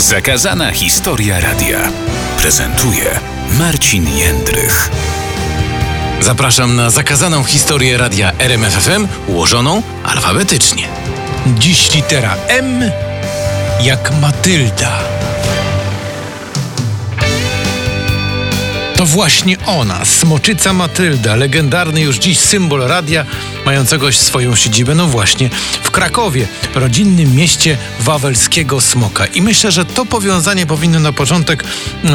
Zakazana historia radia prezentuje Marcin Jędrych. Zapraszam na zakazaną historię radia RMFFM ułożoną alfabetycznie. Dziś litera M jak Matylda. To właśnie ona, smoczyca Matylda, legendarny już dziś symbol radia, mającego swoją siedzibę, no właśnie, w Krakowie, rodzinnym mieście wawelskiego smoka. I myślę, że to powiązanie powinno na początek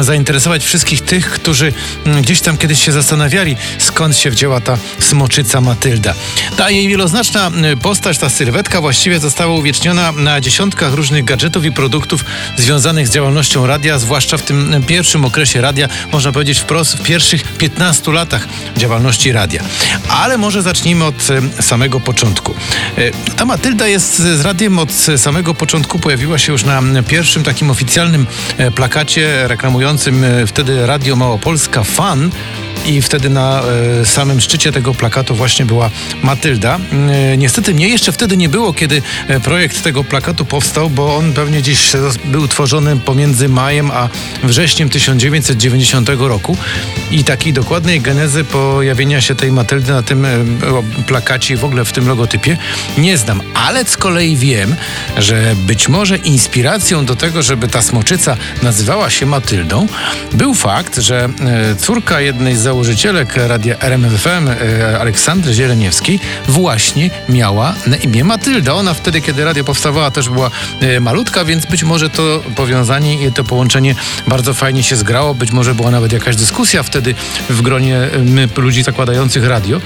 zainteresować wszystkich tych, którzy gdzieś tam kiedyś się zastanawiali, skąd się wzięła ta smoczyca Matylda. Ta jej wieloznaczna postać, ta sylwetka właściwie została uwieczniona na dziesiątkach różnych gadżetów i produktów związanych z działalnością radia, zwłaszcza w tym pierwszym okresie radia, można powiedzieć wprost w pierwszych 15 latach działalności radia. Ale może zacznijmy od samego początku. E, ta Matylda jest z radiem od samego początku, pojawiła się już na pierwszym takim oficjalnym e, plakacie reklamującym wtedy Radio Małopolska Fan i wtedy na e, samym szczycie tego plakatu właśnie była Matylda. E, niestety mnie jeszcze wtedy nie było, kiedy e, projekt tego plakatu powstał, bo on pewnie gdzieś był tworzony pomiędzy majem a wrześniem 1990 roku i takiej dokładnej genezy pojawienia się tej Matyldy na tym plakacie i w ogóle w tym logotypie nie znam, ale z kolei wiem, że być może inspiracją do tego, żeby ta smoczyca nazywała się Matyldą, był fakt, że córka jednej z założycielek radia RMFFM e, Aleksandry Zieleniewskiej właśnie miała na imię Matylda. Ona wtedy, kiedy radio powstawała, też była e, malutka, więc być może to powiązanie i to połączenie bardzo fajnie się zgrało. Być może była nawet jakaś dyskusja wtedy w gronie e, ludzi zakładających radio.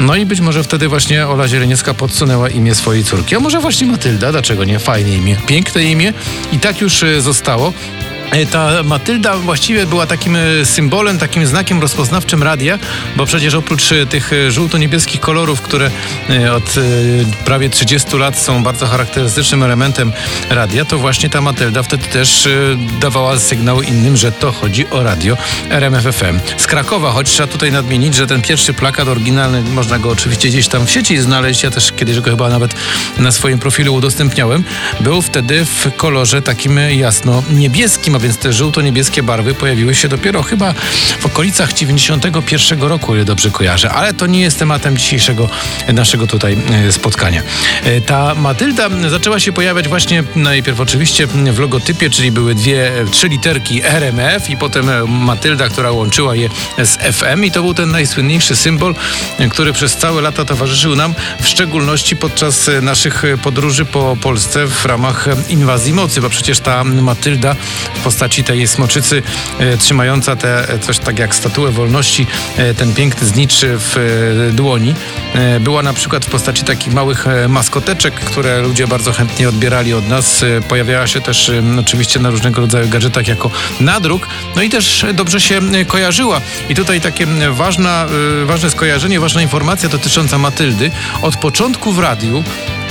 No i być może wtedy właśnie Ola Zieleniewska podsunęła imię swojej córki. A może właśnie Matylda? Dlaczego nie? Fajne imię. Piękne imię. I tak już zostało. E, ta Matylda właściwie była takim e, symbolem, takim znakiem rozpoznawczym radia, bo przecież oprócz e, tych żółto-niebieskich kolorów, które od prawie 30 lat są bardzo charakterystycznym elementem radia, to właśnie ta Matylda wtedy też dawała sygnał innym, że to chodzi o radio RMFFM. Z Krakowa, choć trzeba tutaj nadmienić, że ten pierwszy plakat oryginalny, można go oczywiście gdzieś tam w sieci znaleźć, ja też kiedyś go chyba nawet na swoim profilu udostępniałem, był wtedy w kolorze takim jasno-niebieskim, a więc te żółto-niebieskie barwy pojawiły się dopiero chyba w okolicach 91 roku, o ile dobrze kojarzę, ale to nie jest tematem dzisiejszego naszego tutaj e, spotkania. E, ta Matylda zaczęła się pojawiać właśnie najpierw oczywiście w logotypie, czyli były dwie, trzy literki RMF i potem Matylda, która łączyła je z FM i to był ten najsłynniejszy symbol, który przez całe lata towarzyszył nam, w szczególności podczas naszych podróży po Polsce w ramach inwazji mocy, bo przecież ta Matylda postaci tej smoczycy e, trzymająca te, e, coś tak jak statuę wolności, e, ten piękny znicz w dłoni. Była na przykład w postaci takich małych maskoteczek, które ludzie bardzo chętnie odbierali od nas. Pojawiała się też oczywiście na różnego rodzaju gadżetach jako nadruk, no i też dobrze się kojarzyła. I tutaj takie ważna, ważne skojarzenie, ważna informacja dotycząca Matyldy. Od początku w radiu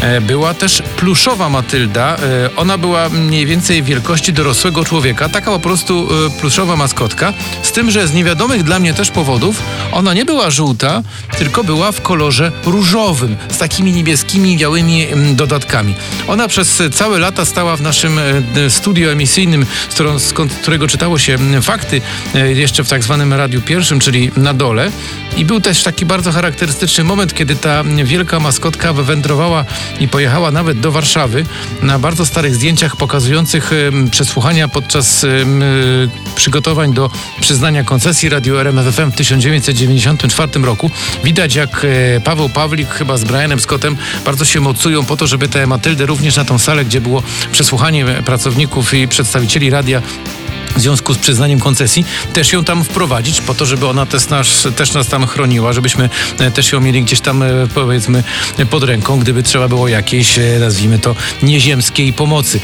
E, była też pluszowa Matylda. E, ona była mniej więcej wielkości dorosłego człowieka, taka po prostu e, pluszowa maskotka, z tym, że z niewiadomych dla mnie też powodów ona nie była żółta, tylko była w kolorze różowym, z takimi niebieskimi, białymi dodatkami. Ona przez całe lata stała w naszym studio emisyjnym, z, którą, z którego czytało się fakty, jeszcze w tak zwanym Radiu Pierwszym, czyli na dole. I był też taki bardzo charakterystyczny moment, kiedy ta wielka maskotka wywędrowała i pojechała nawet do Warszawy na bardzo starych zdjęciach pokazujących przesłuchania podczas przygotowań do przyznania koncesji Radio RMFFM w 1994 roku. Widać jak e, Paweł Pawlik chyba z Brianem Scottem bardzo się mocują po to, żeby tę Matyldę również na tą salę, gdzie było przesłuchanie pracowników i przedstawicieli radia w związku z przyznaniem koncesji, też ją tam wprowadzić po to, żeby ona też nas, też nas tam chroniła, żebyśmy e, też ją mieli gdzieś tam e, powiedzmy pod ręką, gdyby trzeba było jakiejś, e, nazwijmy to, nieziemskiej pomocy.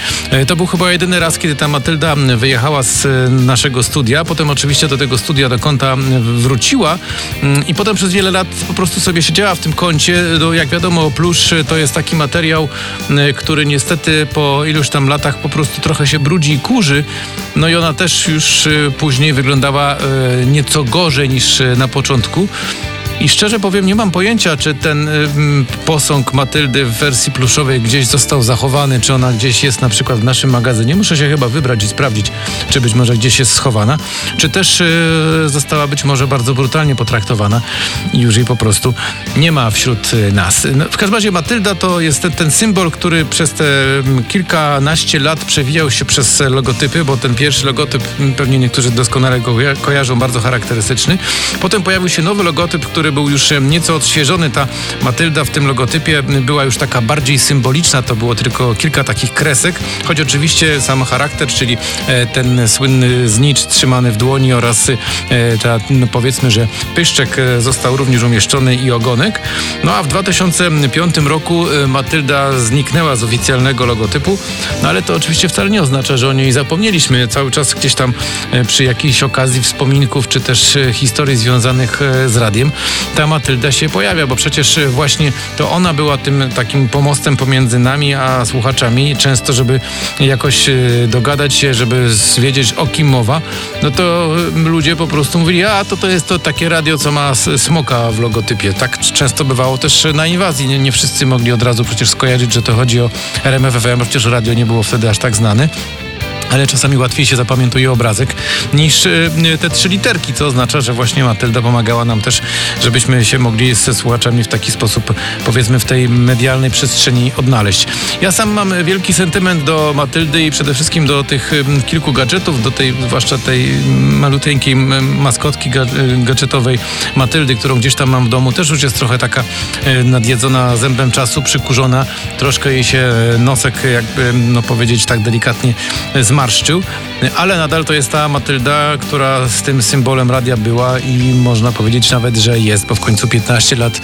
To był chyba jedyny raz, kiedy ta Matylda wyjechała z naszego studia, potem oczywiście do tego studia do kąta wróciła mm, i potem przez wiele lat po prostu sobie siedziała w tym kącie. No, jak wiadomo, plusz to jest taki materiał, który niestety po iluś tam latach po prostu trochę się brudzi i kurzy. No i ona też już y, później wyglądała y, nieco gorzej niż y, na początku. I szczerze powiem, nie mam pojęcia, czy ten y, posąg Matyldy w wersji pluszowej gdzieś został zachowany, czy ona gdzieś jest na przykład w naszym magazynie. Muszę się chyba wybrać i sprawdzić, czy być może gdzieś jest schowana, czy też y, została być może bardzo brutalnie potraktowana i już jej po prostu nie ma wśród y, nas. No, w każdym razie Matylda to jest ten, ten symbol, który przez te kilkanaście lat przewijał się przez logotypy, bo ten pierwszy logotyp pewnie niektórzy doskonale go kojarzą, bardzo charakterystyczny. Potem pojawił się nowy logotyp, który był już nieco odświeżony. Ta Matylda w tym logotypie była już taka bardziej symboliczna, to było tylko kilka takich kresek, choć oczywiście sam charakter, czyli e, ten słynny znicz trzymany w dłoni oraz e, ta, no powiedzmy, że pyszczek e, został również umieszczony i ogonek. No a w 2005 roku Matylda zniknęła z oficjalnego logotypu, no ale to oczywiście wcale nie oznacza, że o niej zapomnieliśmy. Cały czas gdzieś tam przy jakiejś okazji wspominków, czy też historii związanych z radiem, ta Matylda się pojawia, bo przecież właśnie to ona była tym takim pomostem pomiędzy nami a słuchaczami. Często, żeby jakoś e, dogadać się, żeby wiedzieć o kim mowa, no to e, ludzie po prostu mówili, a to to jest to takie radio, co ma smoka w logotypie. Tak często bywało też na inwazji. Nie, nie wszyscy mogli od razu przecież skojarzyć, że to chodzi o RMFFM, przecież radio nie było wtedy aż tak znane ale czasami łatwiej się zapamiętuje obrazek niż y, te trzy literki, co oznacza, że właśnie Matylda pomagała nam też, żebyśmy się mogli ze słuchaczami w taki sposób, powiedzmy, w tej medialnej przestrzeni odnaleźć. Ja sam mam wielki sentyment do Matyldy i przede wszystkim do tych kilku gadżetów, do tej, zwłaszcza tej maluteńkiej maskotki gadżetowej Matyldy, którą gdzieś tam mam w domu. Też już jest trochę taka y, nadjedzona zębem czasu, przykurzona. Troszkę jej się nosek, jakby, no powiedzieć tak delikatnie, zmarł zmarszczył, ale nadal to jest ta Matylda, która z tym symbolem radia była i można powiedzieć nawet, że jest, bo w końcu 15 lat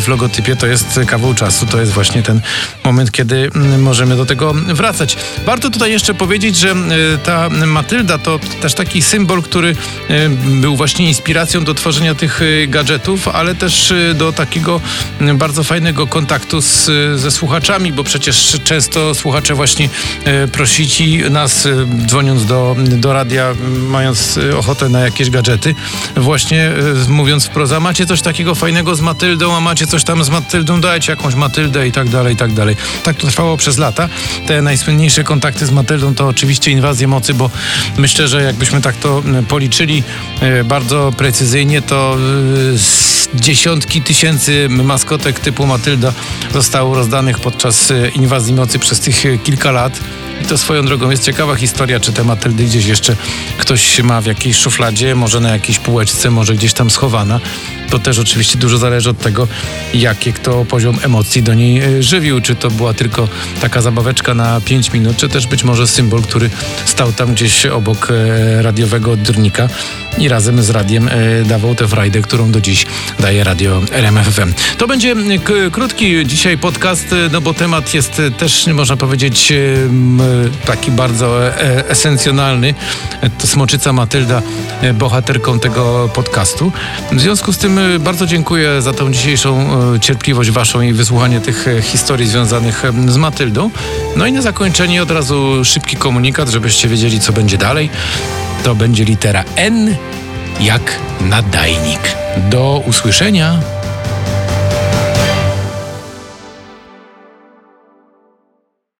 w logotypie to jest kawał czasu, to jest właśnie ten moment, kiedy mm, możemy do tego wracać. Warto tutaj jeszcze powiedzieć, że e, ta Matylda to też taki symbol, który e, był właśnie inspiracją do tworzenia tych e, gadżetów, ale też do takiego bardzo fajnego kontaktu z, ze słuchaczami, bo przecież często słuchacze właśnie prosili nas dzwoniąc do, do radia, mając ochotę na jakieś gadżety, właśnie e, mówiąc wprost, a macie coś takiego fajnego z Matyldą, a macie coś tam z Matyldą, dajcie jakąś Matyldę i tak dalej, i tak dalej. Tak to trwało przez lata. Te najsłynniejsze kontakty z Matyldą to oczywiście inwazje mocy, bo myślę, że jakbyśmy tak to policzyli e, bardzo precyzyjnie, to e, dziesiątki tysięcy maskotek typu Matylda zostało rozdanych podczas inwazji mocy przez tych kilka lat. I to swoją drogą jest ciekawa historia, czy te Matyldy gdzieś jeszcze ktoś ma w jakiejś szufladzie, może na jakiejś półeczce, może gdzieś tam schowana. To też oczywiście dużo zależy od tego, jaki kto poziom emocji do niej e, żywił. Czy to była tylko taka zabaweczka na 5 minut, czy też być może symbol, który stał tam gdzieś obok e, radiowego odbiornika i razem z radiem e, dawał tę frajdę, którą do dziś daje radio RMFFM. To będzie krótki dzisiaj podcast, no bo temat jest też, można powiedzieć, taki bardzo esencjonalny. To Smoczyca Matylda, bohaterką tego podcastu. W związku z tym bardzo dziękuję za tą dzisiejszą e, cierpliwość waszą i wysłuchanie tych e, historii związanych z Matyldą. No i na zakończenie od razu szybki komunikat, żebyście wiedzieli, co będzie dalej. To będzie litera N jak nadajnik. Do usłyszenia.